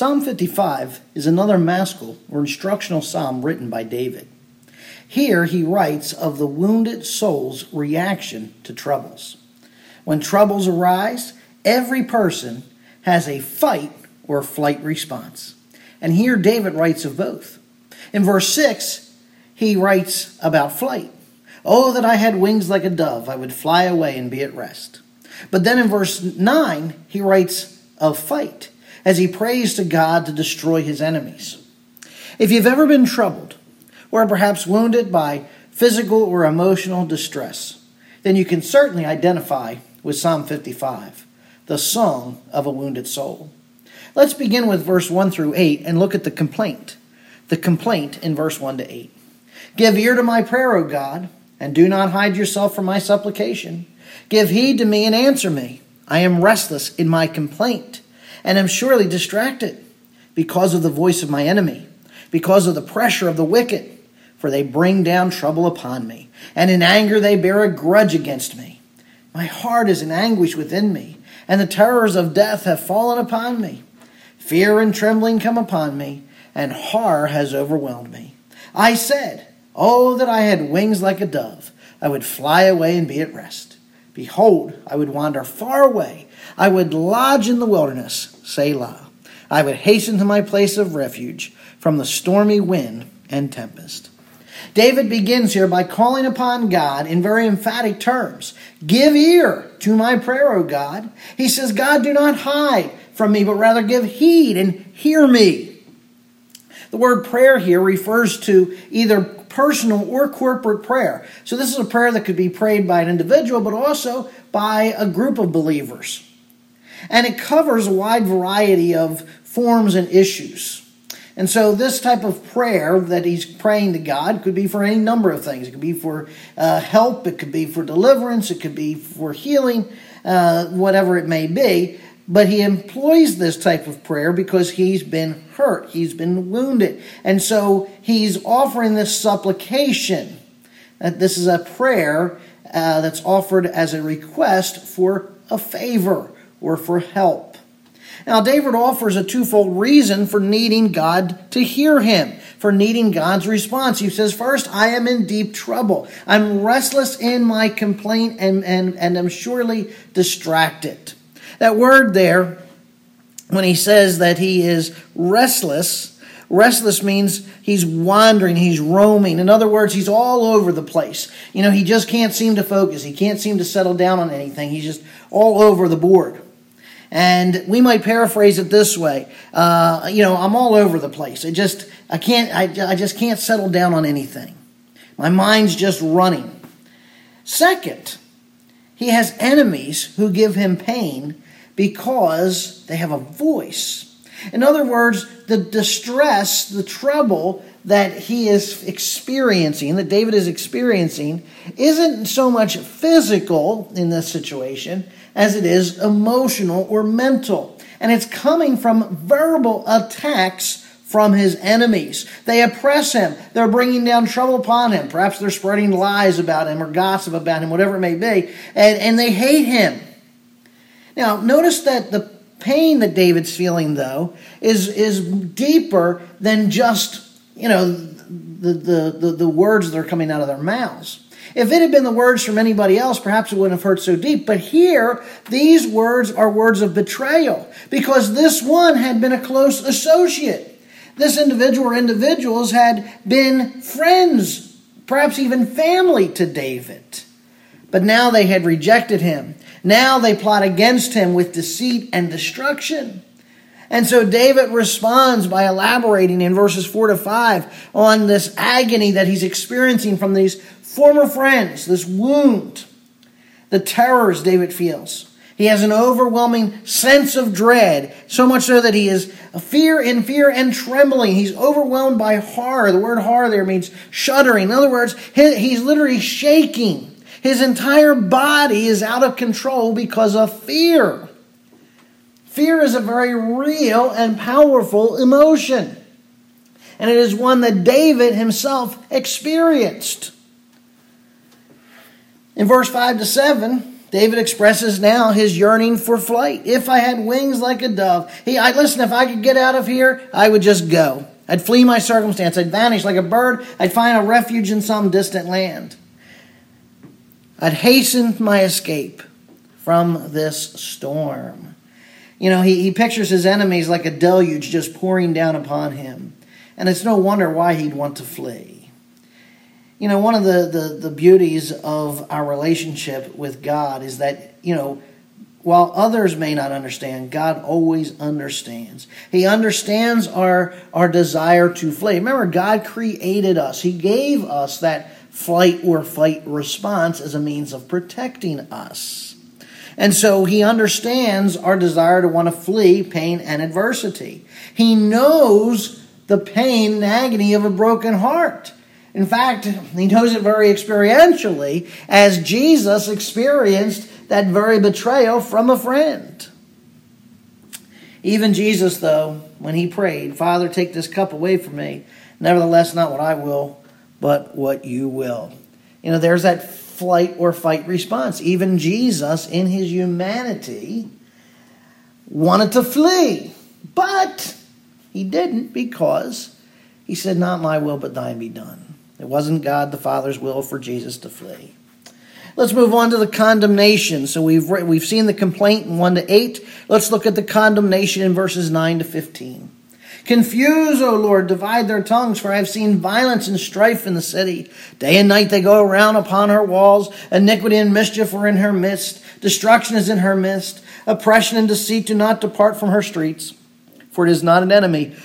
Psalm 55 is another maskil or instructional psalm written by David. Here he writes of the wounded soul's reaction to troubles. When troubles arise, every person has a fight or flight response. And here David writes of both. In verse 6, he writes about flight. Oh, that I had wings like a dove, I would fly away and be at rest. But then in verse 9, he writes of fight as he prays to God to destroy his enemies. If you've ever been troubled, or perhaps wounded by physical or emotional distress, then you can certainly identify with Psalm 55, the song of a wounded soul. Let's begin with verse 1 through 8 and look at the complaint. The complaint in verse 1 to 8. Give ear to my prayer, O God, and do not hide yourself from my supplication. Give heed to me and answer me. I am restless in my complaint, and am surely distracted because of the voice of my enemy, because of the pressure of the wicked, for they bring down trouble upon me, and in anger they bear a grudge against me. My heart is in anguish within me, and the terrors of death have fallen upon me. Fear and trembling come upon me, and horror has overwhelmed me. I said, Oh, that I had wings like a dove! I would fly away and be at rest. Behold, I would wander far away. I would lodge in the wilderness, Selah. I would hasten to my place of refuge from the stormy wind and tempest. David begins here by calling upon God in very emphatic terms. Give ear to my prayer, O God. He says, God, do not hide from me, but rather give heed and hear me. The word prayer here refers to either personal or corporate prayer. So this is a prayer that could be prayed by an individual, but also by a group of believers. And it covers a wide variety of forms and issues. And so, this type of prayer that he's praying to God could be for any number of things. It could be for uh, help, it could be for deliverance, it could be for healing, uh, whatever it may be. But he employs this type of prayer because he's been hurt, he's been wounded. And so he's offering this supplication. That this is a prayer uh, that's offered as a request for a favor or for help. Now, David offers a twofold reason for needing God to hear him, for needing God's response. He says, First, I am in deep trouble. I'm restless in my complaint and, and, and I'm surely distracted. That word there, when he says that he is restless, restless means he's wandering, he's roaming. In other words, he's all over the place. You know, he just can't seem to focus, he can't seem to settle down on anything. He's just all over the board. And we might paraphrase it this way uh, you know, I'm all over the place. I just, I can't, I, I just can't settle down on anything. My mind's just running. Second, he has enemies who give him pain because they have a voice. In other words, the distress, the trouble that he is experiencing, that David is experiencing, isn't so much physical in this situation as it is emotional or mental. And it's coming from verbal attacks from his enemies. They oppress him. They're bringing down trouble upon him. Perhaps they're spreading lies about him or gossip about him, whatever it may be. And, and they hate him. Now, notice that the pain that David's feeling, though, is, is deeper than just, you know, the, the, the, the words that are coming out of their mouths. If it had been the words from anybody else, perhaps it wouldn't have hurt so deep. But here, these words are words of betrayal because this one had been a close associate. This individual or individuals had been friends, perhaps even family to David. But now they had rejected him. Now they plot against him with deceit and destruction. And so David responds by elaborating in verses 4 to 5 on this agony that he's experiencing from these former friends, this wound, the terrors David feels. He has an overwhelming sense of dread, so much so that he is fear in fear and trembling. He's overwhelmed by horror. The word horror there means shuddering. In other words, he's literally shaking. His entire body is out of control because of fear. Fear is a very real and powerful emotion. And it is one that David himself experienced. In verse 5 to 7, David expresses now his yearning for flight. If I had wings like a dove, he, I listen. If I could get out of here, I would just go. I'd flee my circumstance. I'd vanish like a bird. I'd find a refuge in some distant land. I'd hasten my escape from this storm. You know, he, he pictures his enemies like a deluge just pouring down upon him. And it's no wonder why he'd want to flee. You know, one of the, the, the beauties of our relationship with God is that, you know, while others may not understand, God always understands. He understands our, our desire to flee. Remember, God created us, He gave us that flight or fight response as a means of protecting us. And so He understands our desire to want to flee pain and adversity. He knows the pain and agony of a broken heart. In fact, he knows it very experientially as Jesus experienced that very betrayal from a friend. Even Jesus, though, when he prayed, Father, take this cup away from me, nevertheless, not what I will, but what you will. You know, there's that flight or fight response. Even Jesus, in his humanity, wanted to flee, but he didn't because he said, Not my will, but thine be done. It wasn't God the Father's will for Jesus to flee. Let's move on to the condemnation. So we've we've seen the complaint in 1 to 8. Let's look at the condemnation in verses 9 to 15. Confuse, O Lord, divide their tongues, for I have seen violence and strife in the city. Day and night they go around upon her walls. Iniquity and mischief are in her midst. Destruction is in her midst. Oppression and deceit do not depart from her streets. For it is not an enemy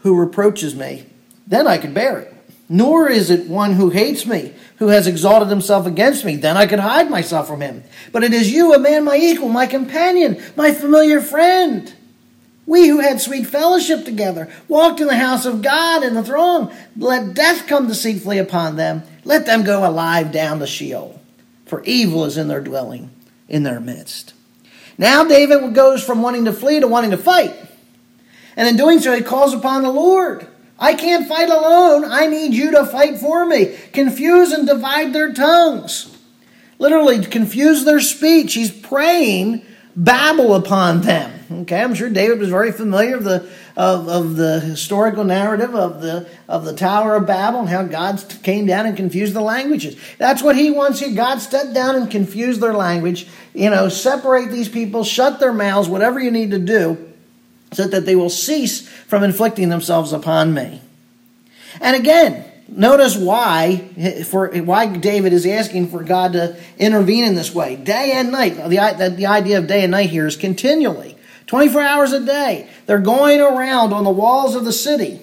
who reproaches me. Then I could bear it. Nor is it one who hates me, who has exalted himself against me. Then I could hide myself from him. But it is you, a man my equal, my companion, my familiar friend. We who had sweet fellowship together walked in the house of God in the throng. Let death come deceitfully upon them. Let them go alive down to Sheol. For evil is in their dwelling, in their midst. Now David goes from wanting to flee to wanting to fight. And in doing so, he calls upon the Lord. I can't fight alone. I need you to fight for me. Confuse and divide their tongues. Literally, confuse their speech. He's praying, babble upon them. Okay, I'm sure David was very familiar of the of, of the historical narrative of the of the Tower of Babel and how God came down and confused the languages. That's what he wants here. God stepped down and confused their language. You know, separate these people, shut their mouths, whatever you need to do so that they will cease from inflicting themselves upon me. And again, notice why for why David is asking for God to intervene in this way, day and night. The, the idea of day and night here is continually, 24 hours a day. They're going around on the walls of the city.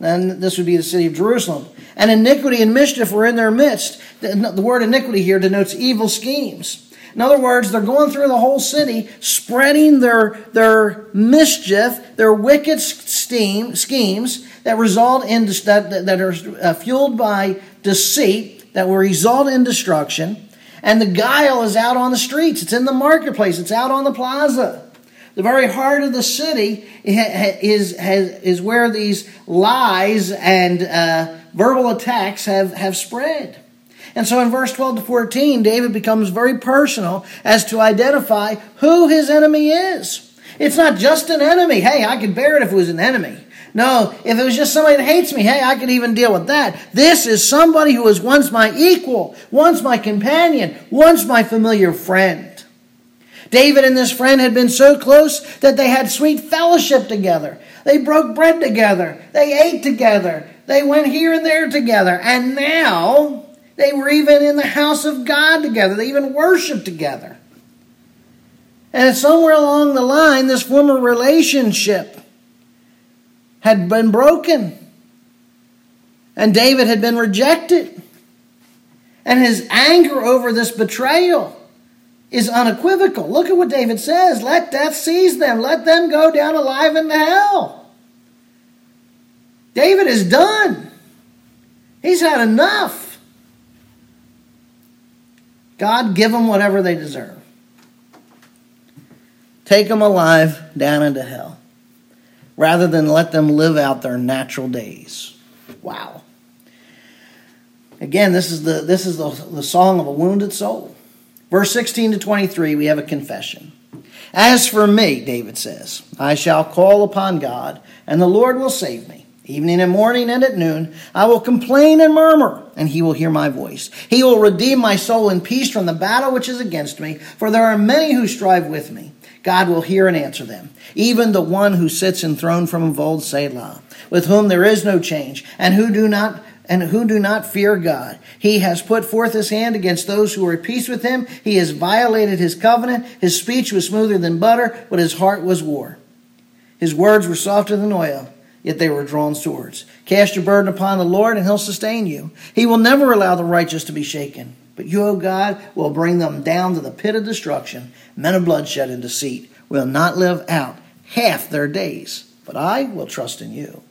And this would be the city of Jerusalem. And iniquity and mischief were in their midst. The, the word iniquity here denotes evil schemes. In other words, they're going through the whole city, spreading their, their mischief, their wicked steam, schemes that result in that, that are uh, fueled by deceit, that will result in destruction. And the guile is out on the streets. It's in the marketplace. It's out on the plaza. The very heart of the city is, is, where these lies and uh, verbal attacks have, have spread. And so in verse 12 to 14, David becomes very personal as to identify who his enemy is. It's not just an enemy. Hey, I could bear it if it was an enemy. No, if it was just somebody that hates me, hey, I could even deal with that. This is somebody who was once my equal, once my companion, once my familiar friend. David and this friend had been so close that they had sweet fellowship together. They broke bread together. They ate together. They went here and there together. And now they were even in the house of God together. They even worshiped together. And somewhere along the line, this former relationship had been broken. And David had been rejected. And his anger over this betrayal is unequivocal. Look at what David says let death seize them, let them go down alive into hell. David is done, he's had enough. God, give them whatever they deserve. Take them alive down into hell rather than let them live out their natural days. Wow. Again, this is the, this is the, the song of a wounded soul. Verse 16 to 23, we have a confession. As for me, David says, I shall call upon God, and the Lord will save me. Evening and morning and at noon, I will complain and murmur, and he will hear my voice. He will redeem my soul in peace from the battle which is against me, for there are many who strive with me. God will hear and answer them. Even the one who sits enthroned from of old, Selah, with whom there is no change, and who do not and who do not fear God. He has put forth his hand against those who are at peace with him. He has violated his covenant. His speech was smoother than butter, but his heart was war. His words were softer than oil, yet they were drawn swords. Cast your burden upon the Lord, and he'll sustain you. He will never allow the righteous to be shaken. But you, O God, will bring them down to the pit of destruction. Men of bloodshed and deceit will not live out half their days. But I will trust in you.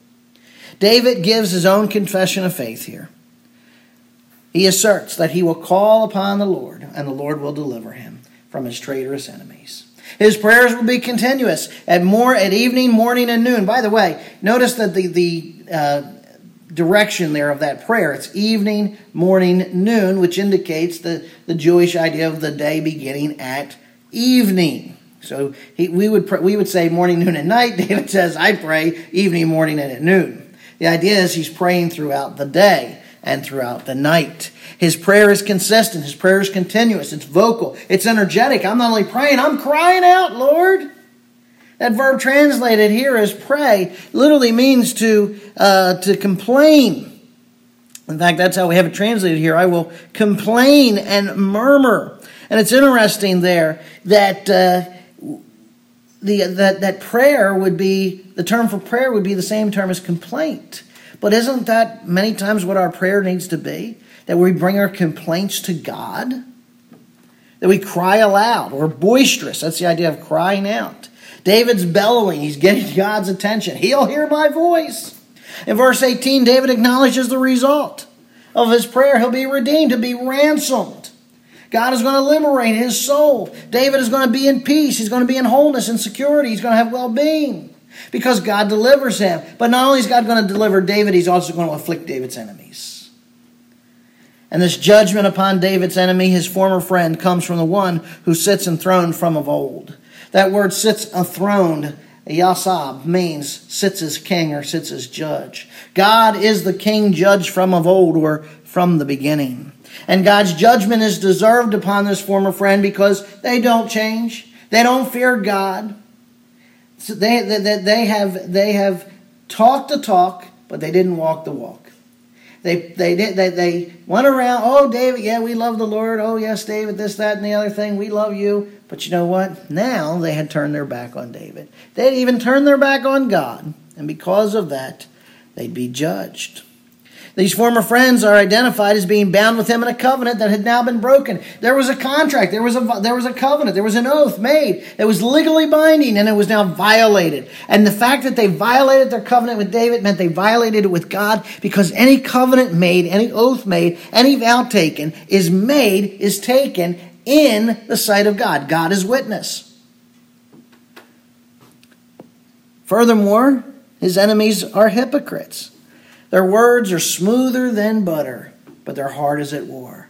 David gives his own confession of faith here. He asserts that he will call upon the Lord, and the Lord will deliver him from his traitorous enemies. His prayers will be continuous at more at evening, morning, and noon. By the way, notice that the the uh, direction there of that prayer it's evening, morning, noon, which indicates the the Jewish idea of the day beginning at evening. So he, we would we would say morning, noon, and night. David says, "I pray evening, morning, and at noon." The idea is he's praying throughout the day and throughout the night. His prayer is consistent. His prayer is continuous. It's vocal. It's energetic. I'm not only praying, I'm crying out, Lord. That verb translated here as pray literally means to, uh, to complain. In fact, that's how we have it translated here. I will complain and murmur. And it's interesting there that uh, the, that, that prayer would be, the term for prayer would be the same term as complaint. But isn't that many times what our prayer needs to be? That we bring our complaints to God? That we cry aloud or boisterous. That's the idea of crying out. David's bellowing, he's getting God's attention. He'll hear my voice. In verse 18, David acknowledges the result of his prayer. He'll be redeemed, he'll be ransomed. God is going to liberate his soul. David is going to be in peace. He's going to be in wholeness and security. He's going to have well being because God delivers him. But not only is God going to deliver David, he's also going to afflict David's enemies. And this judgment upon David's enemy, his former friend, comes from the one who sits enthroned from of old. That word sits enthroned, yasab, means sits as king or sits as judge. God is the king judge from of old or from the beginning. And God's judgment is deserved upon this former friend because they don't change. They don't fear God. So they, they, they, have, they have talked the talk, but they didn't walk the walk. They, they, did, they, they went around, oh, David, yeah, we love the Lord. Oh, yes, David, this, that, and the other thing. We love you. But you know what? Now they had turned their back on David. They had even turned their back on God. And because of that, they'd be judged. These former friends are identified as being bound with him in a covenant that had now been broken. There was a contract, there was a, there was a covenant, there was an oath made that was legally binding and it was now violated. And the fact that they violated their covenant with David meant they violated it with God because any covenant made, any oath made, any vow taken is made, is taken in the sight of God. God is witness. Furthermore, his enemies are hypocrites. Their words are smoother than butter, but their heart is at war.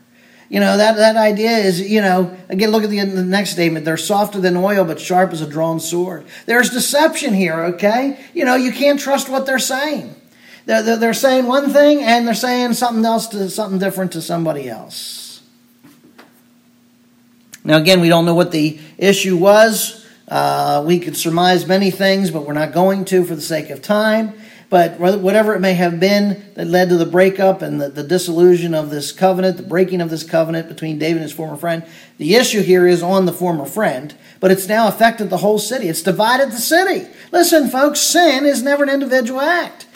You know, that, that idea is, you know, again, look at the, the next statement. They're softer than oil, but sharp as a drawn sword. There's deception here, okay? You know, you can't trust what they're saying. They're, they're, saying one thing and they're saying something else to something different to somebody else. Now, again, we don't know what the issue was. Uh, we could surmise many things, but we're not going to for the sake of time. But whatever it may have been that led to the breakup and the, the dissolution of this covenant, the breaking of this covenant between David and his former friend, the issue here is on the former friend, but it's now affected the whole city. It's divided the city. Listen, folks, sin is never an individual act.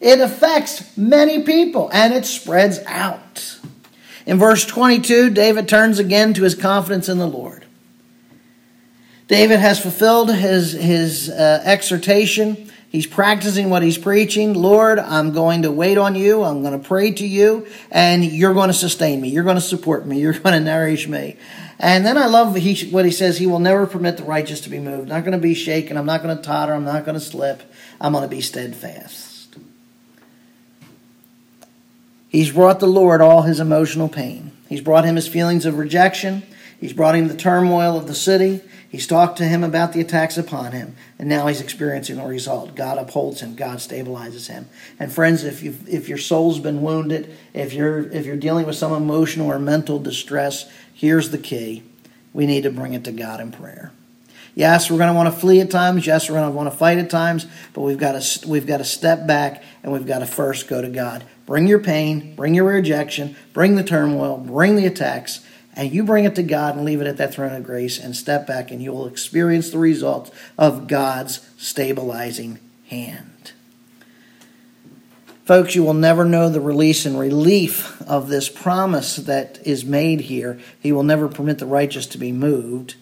It affects many people and it spreads out. In verse 22, David turns again to his confidence in the Lord. David has fulfilled his, his uh, exhortation He's practicing what he's preaching. Lord, I'm going to wait on you. I'm going to pray to you, and you're going to sustain me. You're going to support me. You're going to nourish me. And then I love what he says. He will never permit the righteous to be moved. Not going to be shaken. I'm not going to totter. I'm not going to slip. I'm going to be steadfast. He's brought the Lord all his emotional pain. He's brought him his feelings of rejection. He's brought him the turmoil of the city. He's talked to him about the attacks upon him, and now he's experiencing the result. God upholds him. God stabilizes him. And friends, if you if your soul's been wounded, if you're if you're dealing with some emotional or mental distress, here's the key: we need to bring it to God in prayer. Yes, we're going to want to flee at times. Yes, we're going to want to fight at times. But we've got to we've got to step back and we've got to first go to God. Bring your pain, bring your rejection, bring the turmoil, bring the attacks, and you bring it to God and leave it at that throne of grace and step back and you will experience the results of God's stabilizing hand. Folks, you will never know the release and relief of this promise that is made here. He will never permit the righteous to be moved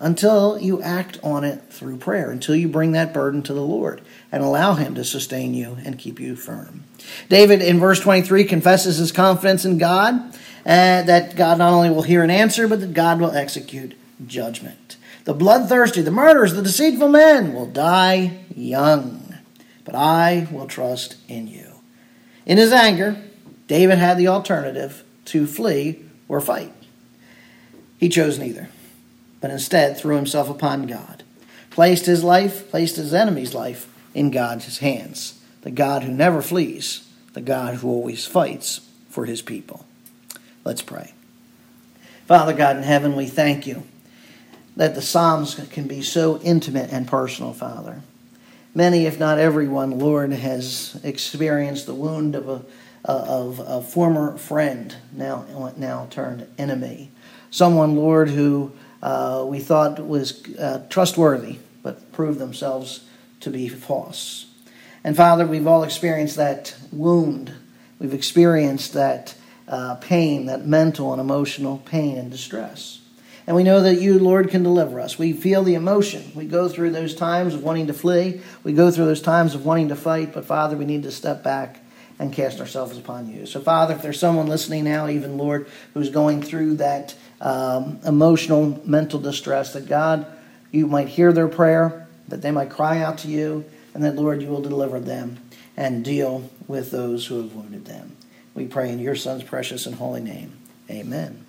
until you act on it through prayer, until you bring that burden to the Lord and allow Him to sustain you and keep you firm. David, in verse 23, confesses his confidence in God uh, that God not only will hear and answer, but that God will execute judgment. The bloodthirsty, the murderers, the deceitful men will die young, but I will trust in you. In his anger, David had the alternative to flee or fight. He chose neither, but instead threw himself upon God, placed his life, placed his enemy's life in God's hands, the God who never flees, the God who always fights for his people. Let's pray. Father God in heaven, we thank you that the Psalms can be so intimate and personal, Father. Many, if not everyone, Lord, has experienced the wound of a, of a former friend, now, now turned enemy. Someone, Lord, who uh, we thought was uh, trustworthy, but proved themselves to be false. And Father, we've all experienced that wound. We've experienced that uh, pain, that mental and emotional pain and distress. And we know that you, Lord, can deliver us. We feel the emotion. We go through those times of wanting to flee. We go through those times of wanting to fight. But, Father, we need to step back and cast ourselves upon you. So, Father, if there's someone listening now, even, Lord, who's going through that um, emotional, mental distress, that God, you might hear their prayer, that they might cry out to you, and that, Lord, you will deliver them and deal with those who have wounded them. We pray in your Son's precious and holy name. Amen.